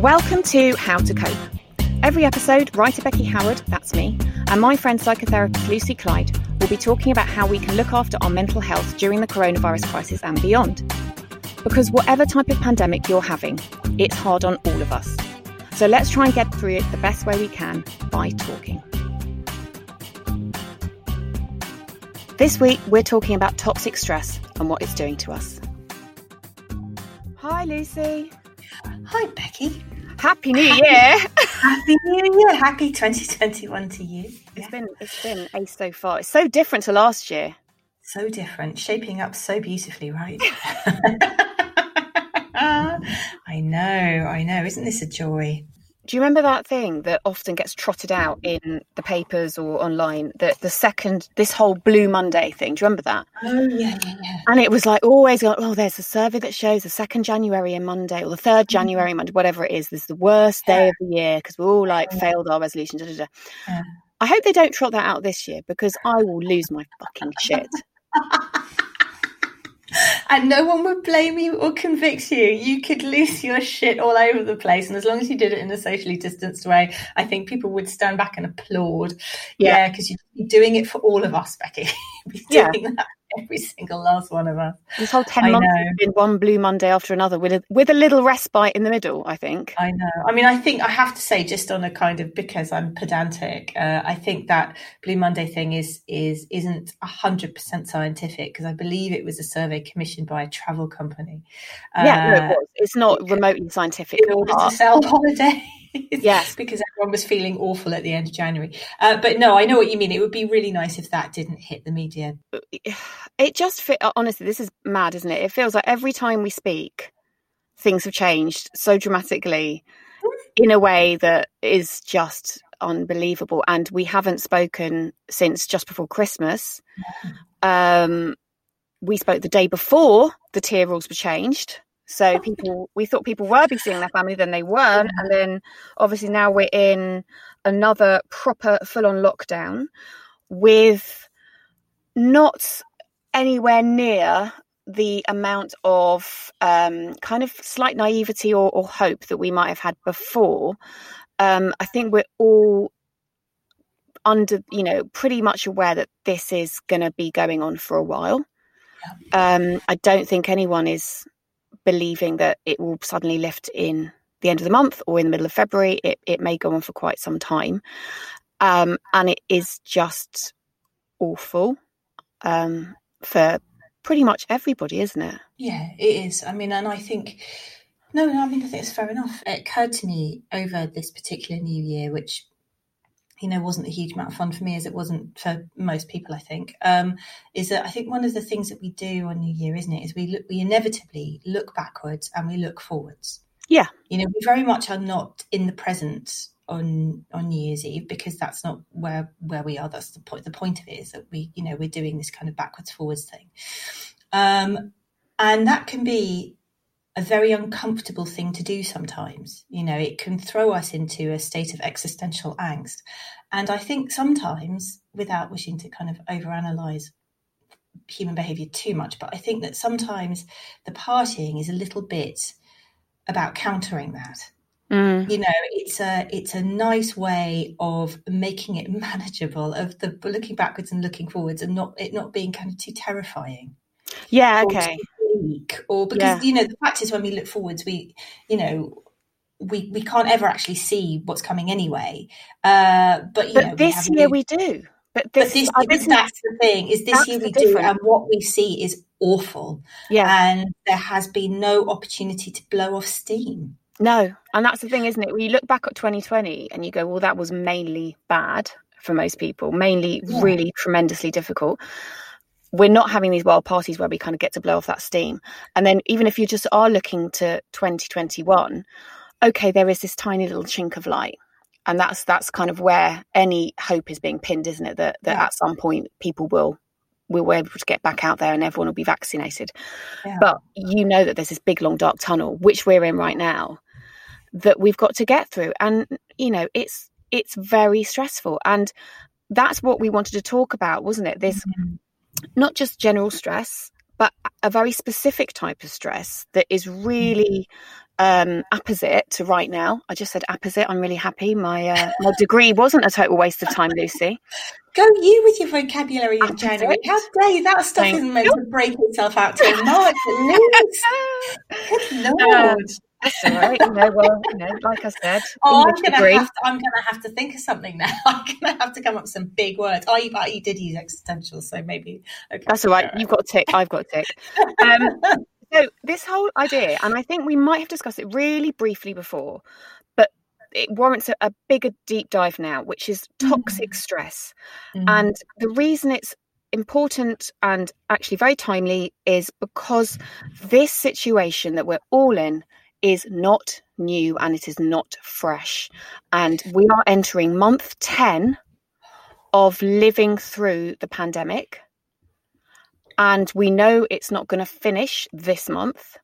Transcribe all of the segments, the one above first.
Welcome to How to Cope. Every episode, writer Becky Howard, that's me, and my friend psychotherapist Lucy Clyde will be talking about how we can look after our mental health during the coronavirus crisis and beyond. Because whatever type of pandemic you're having, it's hard on all of us. So let's try and get through it the best way we can by talking. This week, we're talking about toxic stress and what it's doing to us. Hi, Lucy. Hi, Becky. Happy New Year. Happy New Year. Happy 2021 to you. It's Yeah. been it's been ace so far. It's so different to last year. So different, shaping up so beautifully, right? I know, I know. Isn't this a joy? Do you remember that thing that often gets trotted out in the papers or online? That the second this whole Blue Monday thing. Do you remember that? Oh, yeah, yeah, yeah. And it was like always like, oh, there's a survey that shows the second January and Monday or the third mm-hmm. January Monday, whatever it is, this is the worst day of the year because we all like failed our resolution. Da, da, da. Yeah. I hope they don't trot that out this year because I will lose my fucking shit. And no one would blame you or convict you. You could lose your shit all over the place. And as long as you did it in a socially distanced way, I think people would stand back and applaud. Yeah. Yeah, because you'd be doing it for all of us, Becky. Yeah. that every single last one of us. This whole ten I months know. has been one Blue Monday after another with a, with a little respite in the middle. I think. I know. I mean, I think I have to say, just on a kind of because I'm pedantic, uh, I think that Blue Monday thing is is isn't hundred percent scientific because I believe it was a survey commissioned by a travel company. yeah, no, uh, it was. It's not remotely scientific. in order to sell holidays. Yes. because everyone was feeling awful at the end of January. Uh, but no, I know what you mean. It would be really nice if that didn't hit the media. it just fit honestly this is mad isn't it it feels like every time we speak things have changed so dramatically in a way that is just unbelievable and we haven't spoken since just before christmas um we spoke the day before the tier rules were changed so people we thought people were be seeing their family then they weren't and then obviously now we're in another proper full-on lockdown with not anywhere near the amount of um, kind of slight naivety or, or hope that we might have had before. Um, I think we're all under, you know, pretty much aware that this is going to be going on for a while. Um, I don't think anyone is believing that it will suddenly lift in the end of the month or in the middle of February. It, it may go on for quite some time. Um, and it is just awful um, for pretty much everybody, isn't it? Yeah, it is. I mean, and I think, no, no, I mean, I think it's fair enough. It occurred to me over this particular new year, which, you know, wasn't a huge amount of fun for me as it wasn't for most people, I think, um, is that I think one of the things that we do on New Year, isn't it, is we look, we inevitably look backwards and we look forwards. Yeah. You know, we very much are not in the present on on New Year's Eve because that's not where where we are. That's the point. The point of it is that we, you know, we're doing this kind of backwards forwards thing, um, and that can be a very uncomfortable thing to do sometimes. You know, it can throw us into a state of existential angst, and I think sometimes, without wishing to kind of overanalyze human behavior too much, but I think that sometimes the partying is a little bit about countering that Mm. You know, it's a it's a nice way of making it manageable, of the looking backwards and looking forwards, and not it not being kind of too terrifying. Yeah, okay. Or, or because yeah. you know the fact is when we look forwards, we you know we we can't ever actually see what's coming anyway. Uh, but but know, this year we do. But this, but this, uh, this that's the thing is this year we do, and what we see is awful. Yeah, and there has been no opportunity to blow off steam. No, and that's the thing, isn't it? We look back at 2020 and you go, well, that was mainly bad for most people, mainly yeah. really tremendously difficult we're not having these wild parties where we kind of get to blow off that steam. And then even if you just are looking to 2021, okay, there is this tiny little chink of light. And that's that's kind of where any hope is being pinned, isn't it? That that yeah. at some point people will we'll be able to get back out there and everyone will be vaccinated. Yeah. But you know that there's this big long dark tunnel, which we're in right now, that we've got to get through. And, you know, it's it's very stressful. And that's what we wanted to talk about, wasn't it? This mm-hmm not just general stress, but a very specific type of stress that is really um, opposite to right now. I just said opposite. I'm really happy. My uh, my degree wasn't a total waste of time, Lucy. Go you with your vocabulary in January. How dare you? That stuff Thank isn't meant to break itself out till March at least. Good um, lord. That's all right. You know, well, you know, like I said, oh, I'm gonna have to, I'm gonna have to think of something now. I'm gonna have to come up with some big words. Oh, you, you did use existential, so maybe. Okay, That's all right. You've got a tick. I've got a tick. Um, so this whole idea, and I think we might have discussed it really briefly before, but it warrants a, a bigger deep dive now, which is toxic mm-hmm. stress, mm-hmm. and the reason it's important and actually very timely is because this situation that we're all in is not new and it is not fresh. And we are entering month 10 of living through the pandemic. And we know it's not going to finish this month.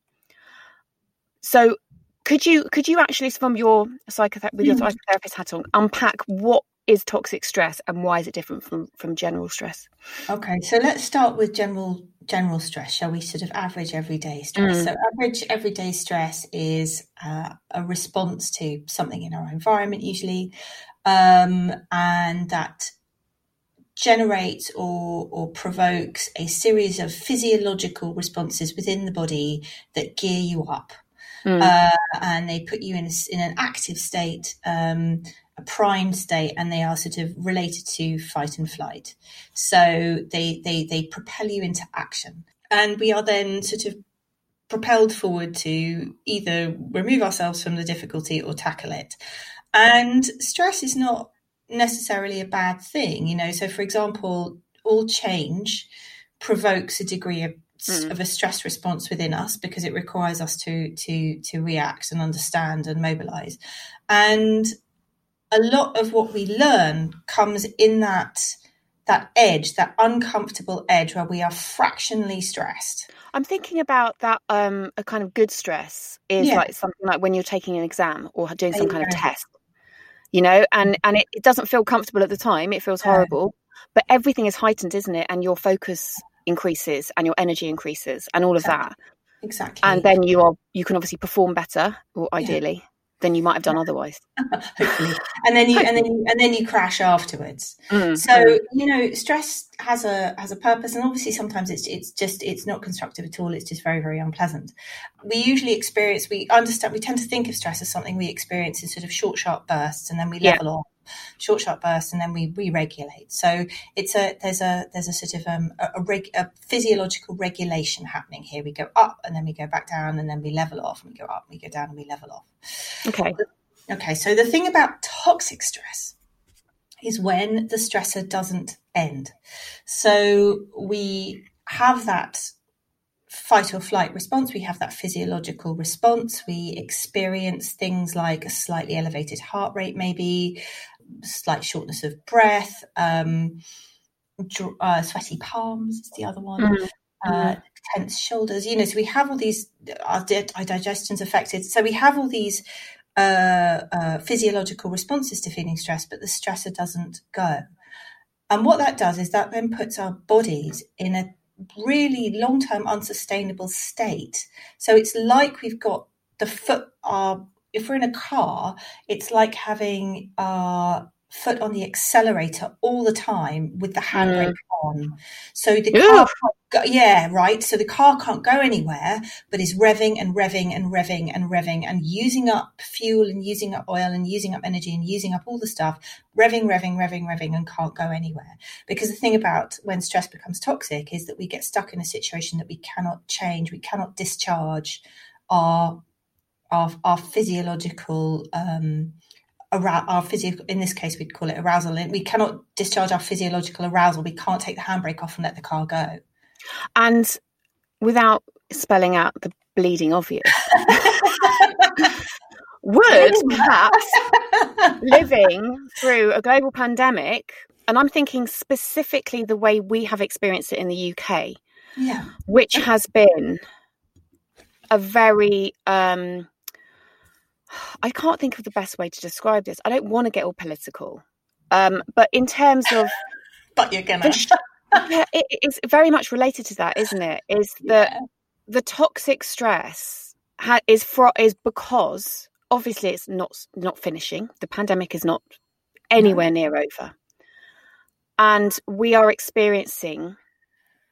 So could you could you actually from your psychotherapist with your mm. psychotherapist hat on unpack what is toxic stress and why is it different from from general stress okay so let's start with general general stress shall we sort of average everyday stress mm. so average everyday stress is uh, a response to something in our environment usually um, and that generates or, or provokes a series of physiological responses within the body that gear you up mm. uh, and they put you in, a, in an active state um, a primed state and they are sort of related to fight and flight. So they, they, they propel you into action. And we are then sort of propelled forward to either remove ourselves from the difficulty or tackle it. And stress is not necessarily a bad thing, you know. So, for example, all change provokes a degree of, mm. of a stress response within us because it requires us to to to react and understand and mobilize. And a lot of what we learn comes in that that edge, that uncomfortable edge where we are fractionally stressed. I'm thinking about that um a kind of good stress is yeah. like something like when you're taking an exam or doing some kind of test. You know, and and it, it doesn't feel comfortable at the time, it feels horrible, but everything is heightened, isn't it? And your focus increases and your energy increases and all of that. Exactly. And then you are you can obviously perform better or ideally. Than you might have done otherwise. Hopefully, and then you and then you, and then you crash afterwards. Mm, so mm. you know, stress has a has a purpose, and obviously sometimes it's it's just it's not constructive at all. It's just very very unpleasant. We usually experience we understand we tend to think of stress as something we experience in sort of short sharp bursts, and then we level yeah. off short sharp bursts and then we re-regulate so it's a there's a there's a sort of um, a, a, reg, a, physiological regulation happening here we go up and then we go back down and then we level off and we go up and we go down and we level off okay okay so the thing about toxic stress is when the stressor doesn't end so we have that fight or flight response. We have that physiological response. We experience things like a slightly elevated heart rate, maybe slight shortness of breath, um, uh, sweaty palms is the other one. Mm-hmm. Uh, tense shoulders, you know, so we have all these, our, our digestion's affected. So we have all these uh, uh, physiological responses to feeling stress, but the stressor doesn't go. And what that does is that then puts our bodies in a really long term unsustainable state. So it's like we've got the foot, our if we're in a car, it's like having our foot on the accelerator all the time with the handbrake mm. on. So the car, go, yeah, right. So the car can't go anywhere, but is revving and revving and revving and revving and using up fuel and using up oil and using up energy and using up all the stuff, revving, revving, revving, revving, and can't go anywhere. Because the thing about when stress becomes toxic is that we get stuck in a situation that we cannot change, we cannot discharge our our, our physiological um, our physical in this case we'd call it arousal. We cannot discharge our physiological arousal. We can't take the handbrake off and let the car go. And without spelling out the bleeding obvious would perhaps living through a global pandemic and i'm thinking specifically the way we have experienced it in the uk yeah. which has been a very um, I can't think of the best way to describe this. I don't want to get all political, um, but in terms of, but you're gonna. yeah, it, it's very much related to that, isn't it? Is that yeah. the toxic stress ha- is for is because obviously it's not not finishing. The pandemic is not anywhere near over, and we are experiencing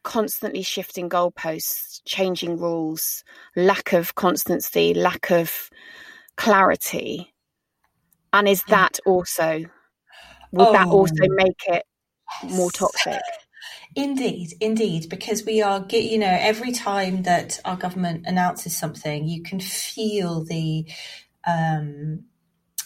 constantly shifting goalposts, changing rules, lack of constancy, lack of clarity and is hmm. that also would oh. that also make it more toxic Indeed, indeed, because we are, you know, every time that our government announces something, you can feel the um,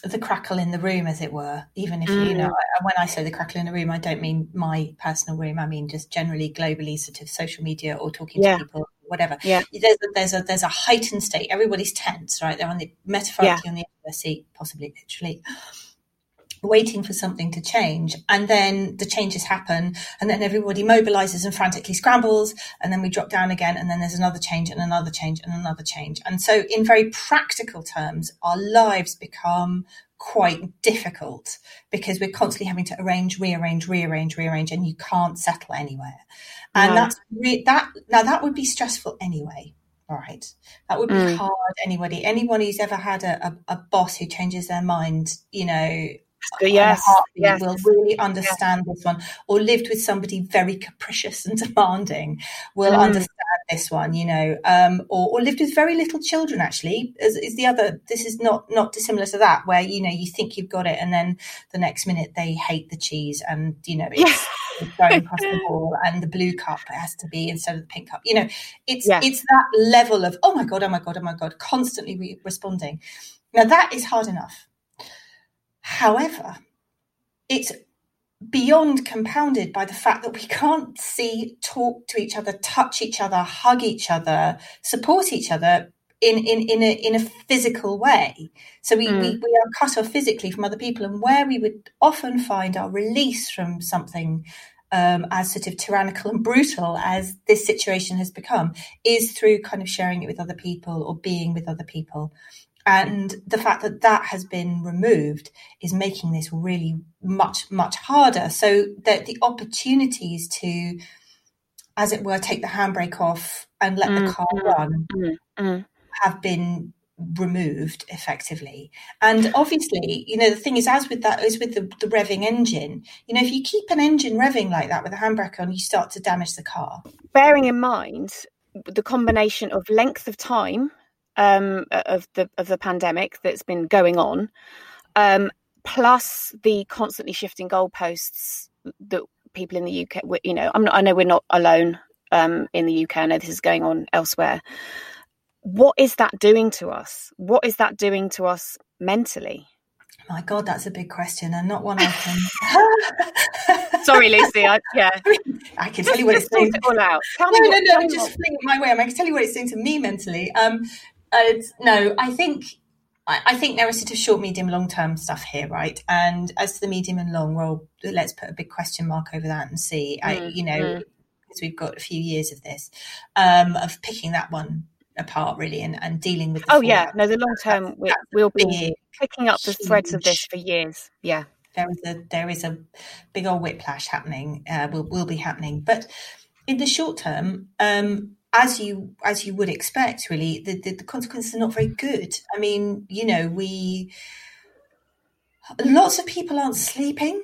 the crackle in the room, as it were. Even if mm. you know, mm. when I say the crackle in the room, I don't mean my personal room. I mean just generally, globally, sort of social media or talking yeah. to people whatever. Yeah. There's a, there's a there's a heightened state. Everybody's tense, right? They're on the metaphorically yeah. on the edge of their seat, possibly literally, waiting for something to change. And then the changes happen, and then everybody mobilizes and frantically scrambles, and then we drop down again, and then there's another change and another change and another change. And so, in very practical terms, our lives become quite difficult because we're constantly having to arrange, rearrange, rearrange, rearrange, and you can't settle anywhere. And no. that's re- that. Now that would be stressful anyway. All right, that would be mm. hard. Anybody, anyone who's ever had a, a, a boss who changes their mind, you know, yes, yes. will really understand yes. this one, or lived with somebody very capricious and demanding will mm. understand this one, you know, um, or, or, lived with very little children. Actually, is, is, the other. This is not not dissimilar to that, where you know you think you've got it, and then the next minute they hate the cheese, and you know it's, going across the ball, and the blue cup has to be instead of the pink cup. You know, it's it's that level of oh my god, oh my god, oh my god, constantly re- responding. Now that is hard enough However, it's beyond compounded by the fact that we can't see, talk to each other, touch each other, hug each other, support each other in, in, in, a, in a physical way. So we, mm. we, we are cut off physically from other people. And where we would often find our release from something um, as sort of tyrannical and brutal as this situation has become is through kind of sharing it with other people or being with other people. And the fact that that has been removed is making this really much, much harder. So that the opportunities to, as it were, take the handbrake off and let mm, the car mm, run mm, mm, have been removed effectively. And obviously, you know, the thing is, as with that, is with the, the revving engine, you know, if you keep an engine revving like that with a handbrake on, you start to damage the car. Bearing in mind the combination of length of time um, of the of the pandemic that's been going on, um, plus the constantly shifting goalposts that people in the UK, you know, I'm not, I know we're not alone um, in the UK. I know this is going on elsewhere. What is that doing to us? What is that doing to us mentally? My God, that's a big question, and not one I can. Sorry, Lucy. I, yeah, I can tell you what it's doing. It all out. Tell no, no, no. Just fling it my way. I can tell you what it's doing to me mentally. Um, uh, no, I think I, think there is sort of short, medium, long term stuff here, right? And as to the medium and long, well, let's put a big question mark over that and see. Mm, I, you know, mm. because we've got a few years of this, um, of picking that one apart really and, and dealing with. oh yeah, no, the long term we, will be picking up the threads of this for years. Yeah, there is a there is a big old whiplash happening. Uh, will will be happening, but in the short term, um, as you as you would expect, really, the, the, the consequences are not very good. I mean, you know, we lots of people aren't sleeping.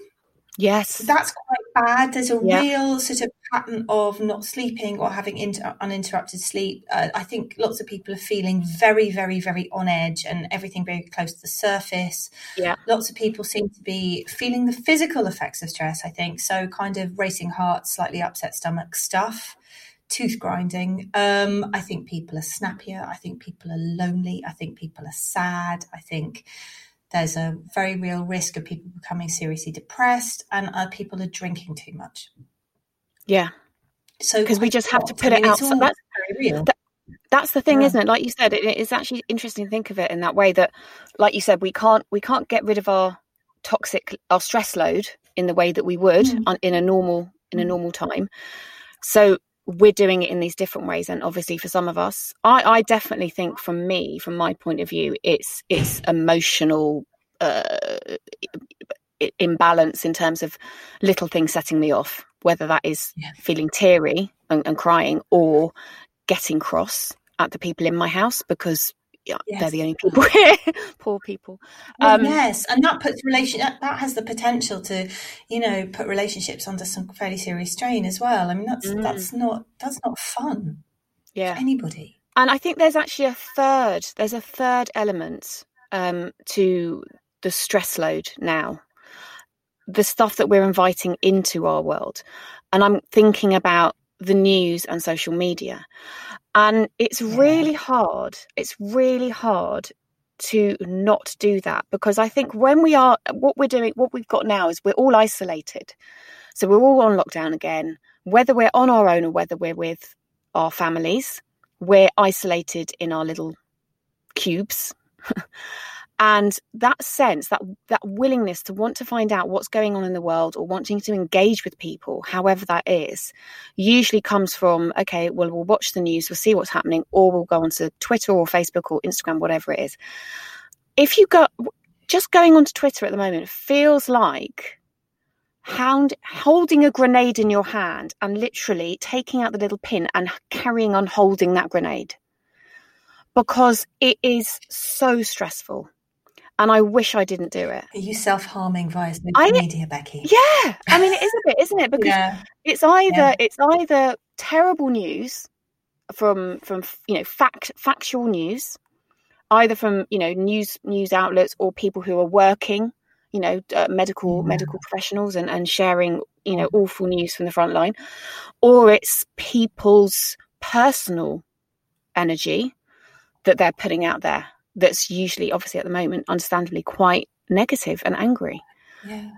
Yes, that's quite bad. There's a yeah. real sort of pattern of not sleeping or having inter- uninterrupted sleep. Uh, I think lots of people are feeling very, very, very on edge and everything very close to the surface. Yeah, lots of people seem to be feeling the physical effects of stress. I think so, kind of racing heart, slightly upset stomach stuff tooth grinding. Um, I think people are snappier. I think people are lonely. I think people are sad. I think there's a very real risk of people becoming seriously depressed and uh, people are drinking too much. Yeah. So because we just have to put I mean, it out. So that's very real. That, that's the thing, yeah. isn't it? Like you said, it, it's actually interesting to think of it in that way. That, like you said, we can't we can't get rid of our toxic our stress load in the way that we would mm. on, in a normal in a mm. normal time. So we're doing it in these different ways and obviously for some of us i i definitely think from me from my point of view it's it's emotional uh, imbalance in terms of little things setting me off whether that is yeah. feeling teary and, and, crying or getting cross at the people in my house because yeah, yes. they're the only people here. Poor people. Well, um, yes, and that puts relation that, that, has the potential to, you know, put relationships under some fairly serious strain as well. I mean, that's mm. that's not that's not fun. Yeah, anybody. And I think there's actually a third. There's a third element um, to the stress load now. The stuff that we're inviting into our world, and I'm thinking about the news and social media. And it's really hard. It's really hard to not do that because I think when we are, what we're doing, what we've got now is we're all isolated. So we're all on lockdown again, whether we're on our own or whether we're with our families, we're isolated in our little cubes. and that sense that that willingness to want to find out what's going on in the world or wanting to engage with people however that is usually comes from okay well we'll watch the news we'll see what's happening or we'll go onto twitter or facebook or instagram whatever it is. If you go just going onto twitter at the moment feels like hound holding a grenade in your hand and literally taking out the little pin and carrying on holding that grenade. Because it is so stressful and I wish I didn't do it. Are you self harming via social I, media, Becky? Yeah, I mean it is a bit, isn't it? Because yeah. it's either yeah. it's either terrible news from from you know fact factual news, either from you know news news outlets or people who are working, you know, uh, medical yeah. medical professionals and and sharing you know awful news from the front line, or it's people's personal energy that they're putting out there that's usually obviously at the moment understandably quite negative and angry yeah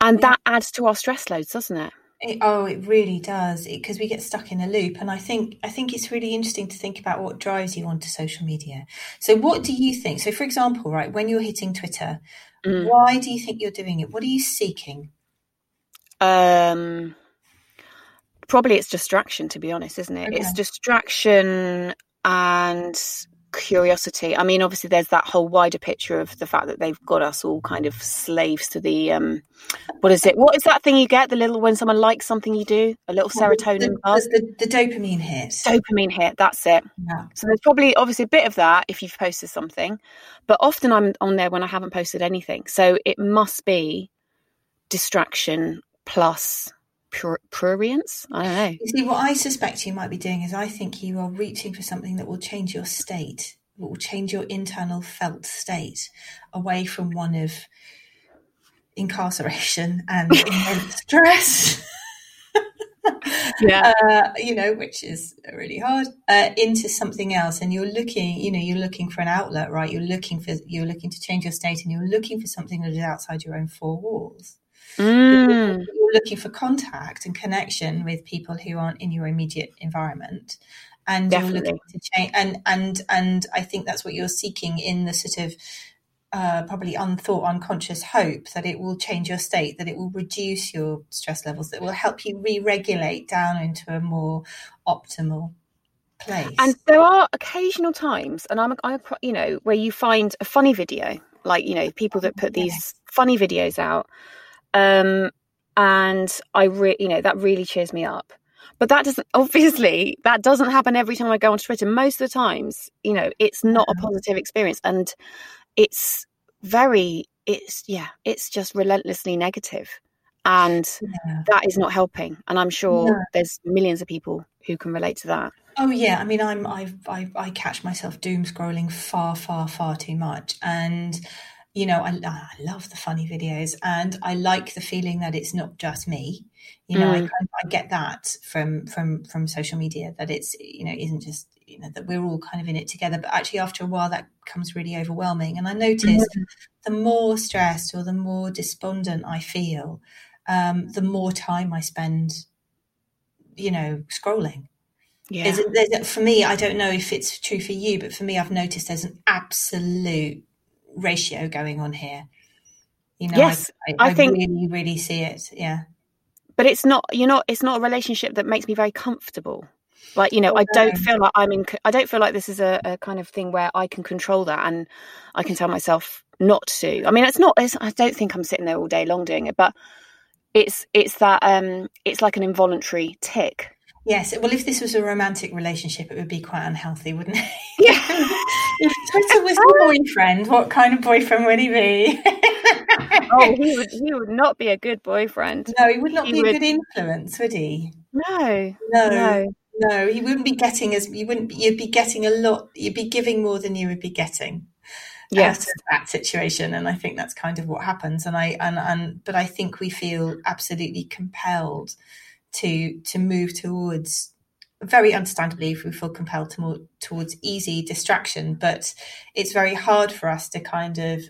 and yeah. that adds to our stress loads doesn't it it, oh, it really does because we get stuck in a loop, and I think I think it's really interesting to think about what drives you onto social media. So, what do you think? So, for example, right when you're hitting Twitter, mm. why do you think you're doing it? What are you seeking? Um, probably it's distraction. To be honest, isn't it? Okay. It's distraction and curiosity. I mean, obviously, there's that whole wider picture of the fact that they've got us all kind of slaves to the um, what is it? What is that thing you get? The little when someone likes something you do, a little serotonin the. The, the, dopamine hit. Dopamine hit. That's it. Yeah. So there's probably obviously a bit of that if you've posted something, but often I'm on there when I haven't posted anything. So it must be distraction plus prurience. I don't know. You see, what I suspect you might be doing is I think you are reaching for something that will change your state, that will change your internal felt state away from one of incarceration and immense stress. yeah, uh, you know, which is really hard. Uh, into something else, and you're looking, you know, you're looking for an outlet, right? You're looking for, you're looking to change your state, and you're looking for something that is outside your own four walls. Mm. You're looking for contact and connection with people who aren't in your immediate environment. And Definitely. you're looking to change and and and I think that's what you're seeking in the sort of uh, probably unthought, unconscious hope that it will change your state, that it will reduce your stress levels, that will help you re-regulate down into a more optimal place. And there are occasional times, and I'm, I, you know, where you find a funny video, like you know, people that put these funny videos out um, and I re- you know that really cheers me up. But that doesn't obviously that doesn't happen every time I go on Twitter. Most of the times, you know, it's not a positive experience and it's very it's yeah, it's just relentlessly. And Yeah. that is not helping. And I'm sure No. there's millions of people who can relate to that. Oh yeah, I mean, I'm I've, I I catch myself doom scrolling far, far, far too much, and you know, I, I love the funny videos, and I like the feeling that it's not just me. You know, I Mm. kind of, I get that from from from social media that it's you know isn't just you know that we're all kind of in it together, but actually after a while that becomes really overwhelming, and I notice the more stressed or the more despondent I feel, um, the more time I spend, you know, scrolling. Yeah. There's a, there's for me, I don't know if it's true for you, but for me, I've noticed there's an absolute ratio going on here. You know, Yes, I, I, I think- really, really see it. Yeah. but it's not you're not it's not a relationship that makes me very comfortable like you know i don't No. feel like i'm in i don't feel like this is a, a kind of thing where i can control that and i can tell myself not to i mean it's not it's, i don't think i'm sitting there all day long doing it but it's it's that um it's like an involuntary tick Yes. Well, if this was a romantic relationship, it would be quite unhealthy, wouldn't it? Yeah. if Twitter was your boyfriend, what kind of boyfriend would he be? oh he would he would not be a good boyfriend no, he would not He be a good influence, would he? no No, no no, he wouldn't be getting as you wouldn't. You'd be getting a lot. You'd be giving more than you would be getting. yes out of that situation and i think that's kind of what happens and i and, and but i think we feel absolutely compelled to to move towards very understandably if we feel compelled to more towards easy distraction but it's very hard for us to kind of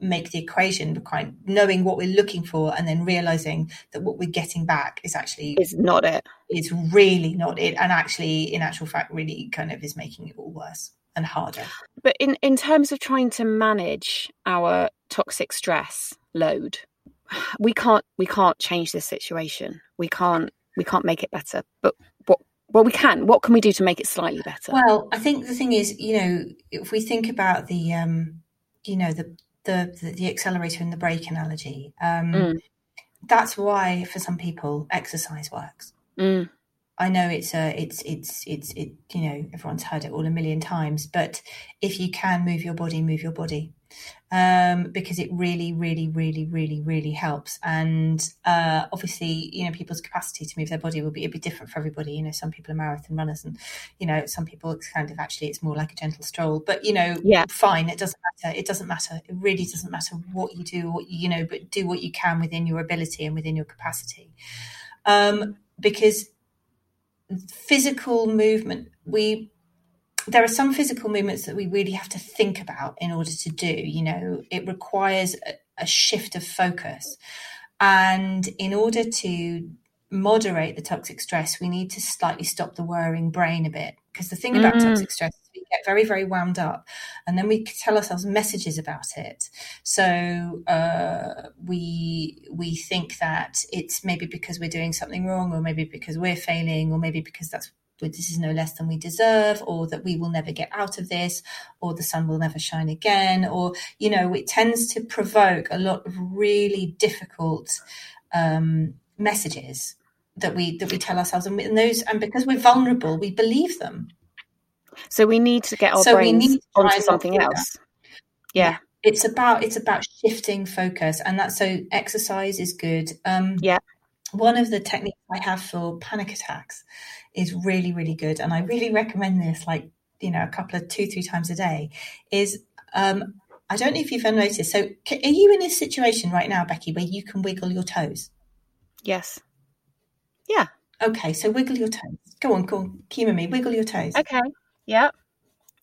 make the equation kind knowing what we're looking for and then realizing that what we're getting back is actually is not it. it is really not it and actually in actual fact really kind of is making it all worse and harder But in, in terms of trying to manage our toxic stress load, we can't we can't change this situation. We can't we can't make it better. But what well we can. What can we do to make it slightly better? Well, I think the thing is, you know, if we think about the, um, you know, the the the, the accelerator and the brake analogy, um, Mm. that's why for some people exercise works. Mm, I know it's a, it's it's it's it. You know, everyone's heard it all a million times, but if you can move your body, move your body, um, because it really, really, really, really, really helps. And uh, obviously, you know, people's capacity to move their body will be it'll be different for everybody. You know, some people are marathon runners, and you know, some people it's kind of actually it's more like a gentle stroll. But you know, Yeah. fine. It doesn't matter. It doesn't matter. It really doesn't matter what you do, what you, you know, but do what you can within your ability and within your capacity, um, because physical movement we there are some physical movements that we really have to think about in order to do you know it requires a, a shift of focus. And in order to moderate the toxic stress we need to slightly stop the whirring brain a bit. Because the thing about Mm. toxic stress is we get very very wound up and then we tell ourselves messages about it. So uh, we we think that it's maybe because we're doing something wrong or maybe because we're failing or maybe because that's this is no less than we deserve or that we will never get out of this or the sun will never shine again or you know it tends to provoke a lot of really difficult um, messages that we that we tell ourselves and, we, and those and because we're vulnerable we believe them so we need to get our So we brains need to onto something else. Yeah. it's about it's about shifting focus and that's so exercise is good um Yeah. one of the techniques i have for panic attacks is really really good and i really recommend this like you know a couple of two three times a day is um i don't know if you've ever noticed so are you in a situation right now becky where you can wiggle your toes Yes. Yeah. okay so wiggle your toes go on go on humor me wiggle your toes Okay. Yeah.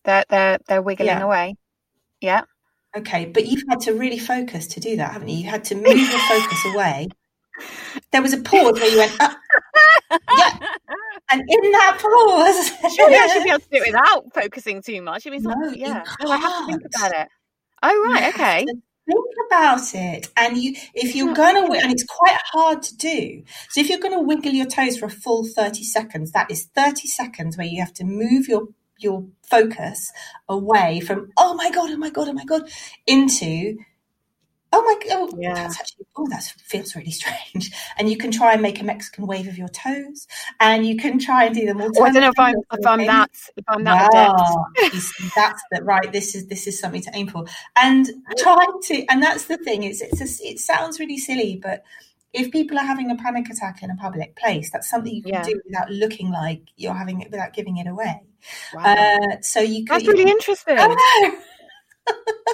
They're they're they're wiggling Yeah. away. Yeah. Okay, but you've had to really focus to do that, haven't you? You had to move your focus away. There was a pause where you went, uh, yeah, and in that pause, Surely I should be able to do it without focusing too much. I mean, No, you yeah. No, I have to think about it. Oh right, okay. Think about it, and you if you're gonna, and it's quite hard to do. So if you're going to wiggle your toes for a full thirty seconds, that is thirty seconds where you have to move your your focus away from oh my god, oh my god, oh my god, into oh my god, oh, Yeah. that's actually, oh, that feels really strange. And you can try and make a Mexican wave of your toes, and you can try and do them all. Oh, I don't know if I'm if I'm that if I'm that adept. you that's the right. This is this is something to aim for, and try to. And that's the thing. It's it's a, it sounds really silly, but if people are having a panic attack in a public place, that's something you can Yeah. do without looking like you're having it, without giving it away. Wow. Uh, so you could. That's really interesting. I know.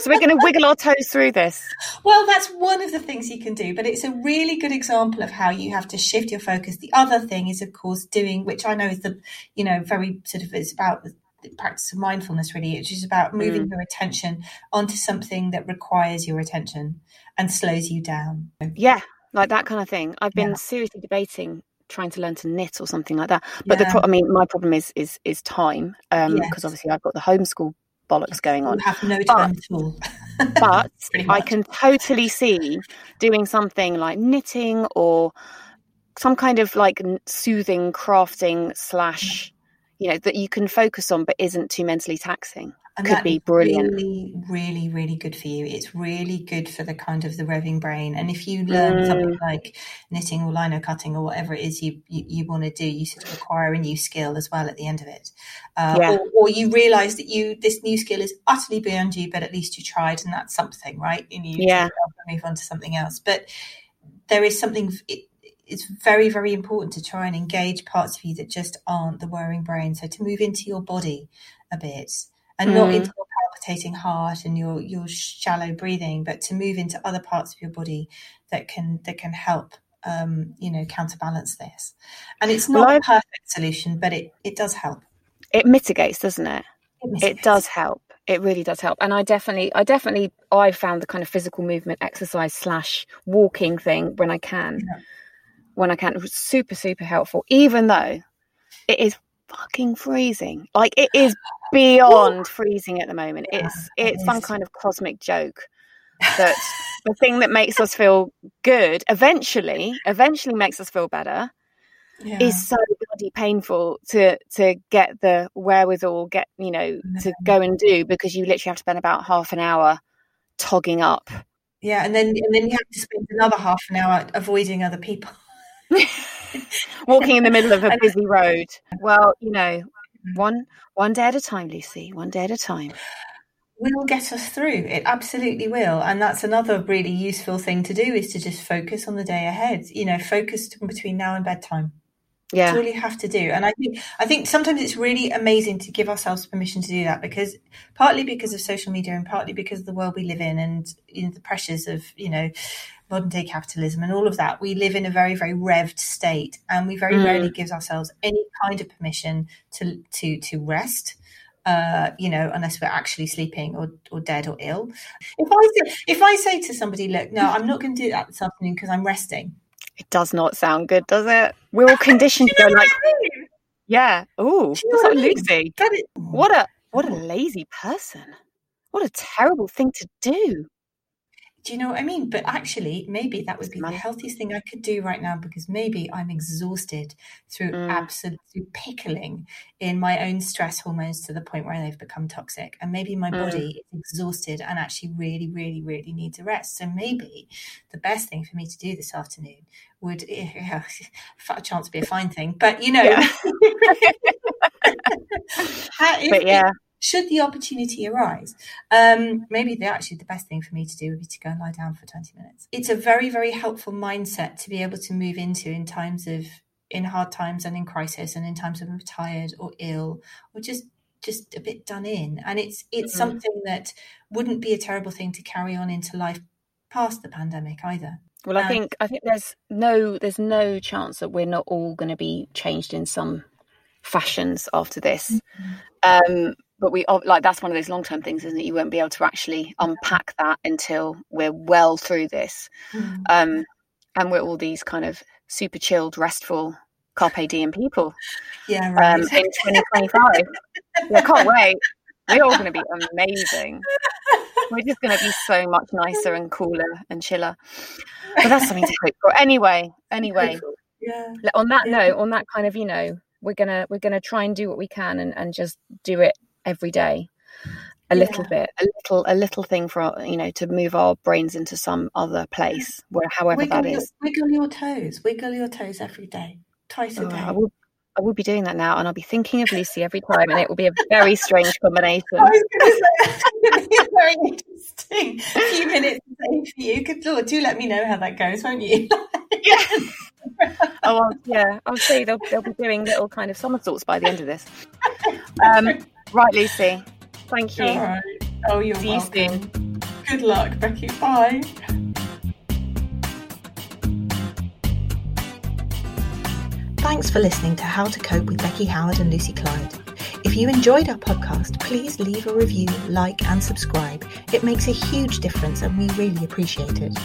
So we're going to wiggle our toes through this. Well, that's one of the things you can do, but it's a really good example of how you have to shift your focus. The other thing is, of course, doing, which I know is the, you know, very sort of, it's about the, practice of mindfulness, really, which is about moving mm. your attention onto something that requires your attention and slows you down. Yeah, like that kind of thing. I've been Yeah. seriously debating trying to learn to knit or something like that. But the pro- I mean, my problem is is is time because Yes. obviously I've got the homeschool bollocks going on. You have no time at all. But I can totally see doing something like knitting or some kind of like soothing crafting slash, you know, that you can focus on but isn't too mentally taxing. And could be brilliant. Really, really, really good for you. It's really good for the kind of the revving brain. And if you learn something Mm. like knitting or lino cutting or whatever it is you, you, you want to do, you sort of acquire a new skill as well at the end of it. Uh, Yeah. or, or you realize that you this new skill is utterly beyond you, but at least you tried, and that's something, right? And you Yeah. move on to something else. But there is something. It, it's very, very important to try and engage parts of you that just aren't the whirring brain. So to move into your body a bit and not Mm. into your palpitating heart and your your shallow breathing, but to move into other parts of your body that can that can help um, you know counterbalance this. And it's not a I've- perfect solution, but it it does help. It mitigates, doesn't it? It mitigates. does help. It really does help. And I definitely, I definitely, I found the kind of physical movement, exercise slash walking thing when I can, Yeah. when I can, it was super, super helpful. Even though it is fucking freezing, like it is beyond freezing at the moment. Yeah, it's it it's some kind of cosmic joke that the thing that makes us feel good eventually, eventually makes us feel better Yeah. is so bloody painful to to get the wherewithal get you know to go and do because you literally have to spend about half an hour togging up yeah, and then and then you have to spend another half an hour avoiding other people. walking in the middle of a busy road well you know one one day at a time lucy one day at a time will get us through. It absolutely will. And that's another really useful thing to do is to just focus on the day ahead. You know, focus between now and bedtime. Yeah all you have to do. And I think I think sometimes it's really amazing to give ourselves permission to do that because partly because of social media and partly because of the world we live in and you know, the pressures of, you know, modern day capitalism and all of that. We live in a very, very revved state and we very Mm. rarely give ourselves any kind of permission to to to rest. Uh, you know, unless we're actually sleeping or, or dead or ill. If I say, if I say to somebody, look, no, I'm not going to do that this afternoon because I'm resting. It does not sound good does it? We're all conditioned to go like yeah. Oh that's what I like mean? lucy That is, what a what a mm. lazy person. What a terrible thing to do Do you know what I mean? But actually, maybe that would be the healthiest thing I could do right now because maybe I'm exhausted through Mm. absolute pickling in my own stress hormones to the point where they've become toxic. And maybe my Mm. body is exhausted and actually really, really, really needs a rest. So maybe the best thing for me to do this afternoon would yeah, a chance to be a fine thing. But you know, Yeah. if- but yeah should the opportunity arise, um, maybe the, actually the best thing for me to do would be to go and lie down for 20 minutes. It's a very, very helpful mindset to be able to move into in times of, in hard times and in crisis and in times when we're tired or ill or just, just a bit done in. And it's, it's Mhm. something that wouldn't be a terrible thing to carry on into life past the pandemic either. Well, I Um, think I think there's no there's no chance that we're not all going to be changed in some fashions after this. Um, but we like that's one of those long term things, isn't it? You won't be able to actually unpack that until we're well through this, um, and we're all these kind of super chilled, restful, carpe diem people Yeah, right. um, in 2025. I can't wait. We're all going to be amazing. We're just going to be so much nicer and cooler and chiller. But that's something to hope for. Anyway, anyway, yeah. on that Yeah. note, on that kind of, you know, we're gonna we're gonna try and do what we can and, and just do it every day. a little bit, a little, a little thing for our, you know to move our brains into some other place, where however wiggle that your, is. Wiggle your toes. Wiggle your toes every day, twice a Oh, day. I will, I will be doing that now, and I'll be thinking of Lucy every time, and it will be a very strange combination. I was going to say that's gonna be very interesting. A few minutes a for you. Good lord, do let me know how that goes, won't you? Oh, I'll, yeah, I'll see. They'll, they'll be doing little kind of somersaults by the end of this. Um, right, Lucy. Thank you. All right. Oh, you're See you soon. Good luck, Becky. Bye. Thanks for listening to How to Cope with Becky Howard and Lucy Clyde. If you enjoyed our podcast, please leave a review, like, and subscribe. It makes a huge difference and we really appreciate it.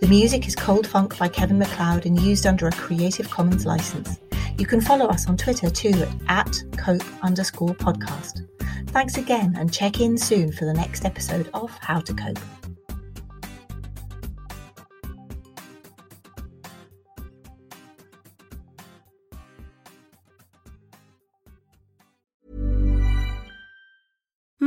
The music is Cold Funk by Kevin MacLeod and used under a Creative Commons license. You can follow us on Twitter too at cope underscore podcast. Thanks again and check in soon for the next episode of How to Cope.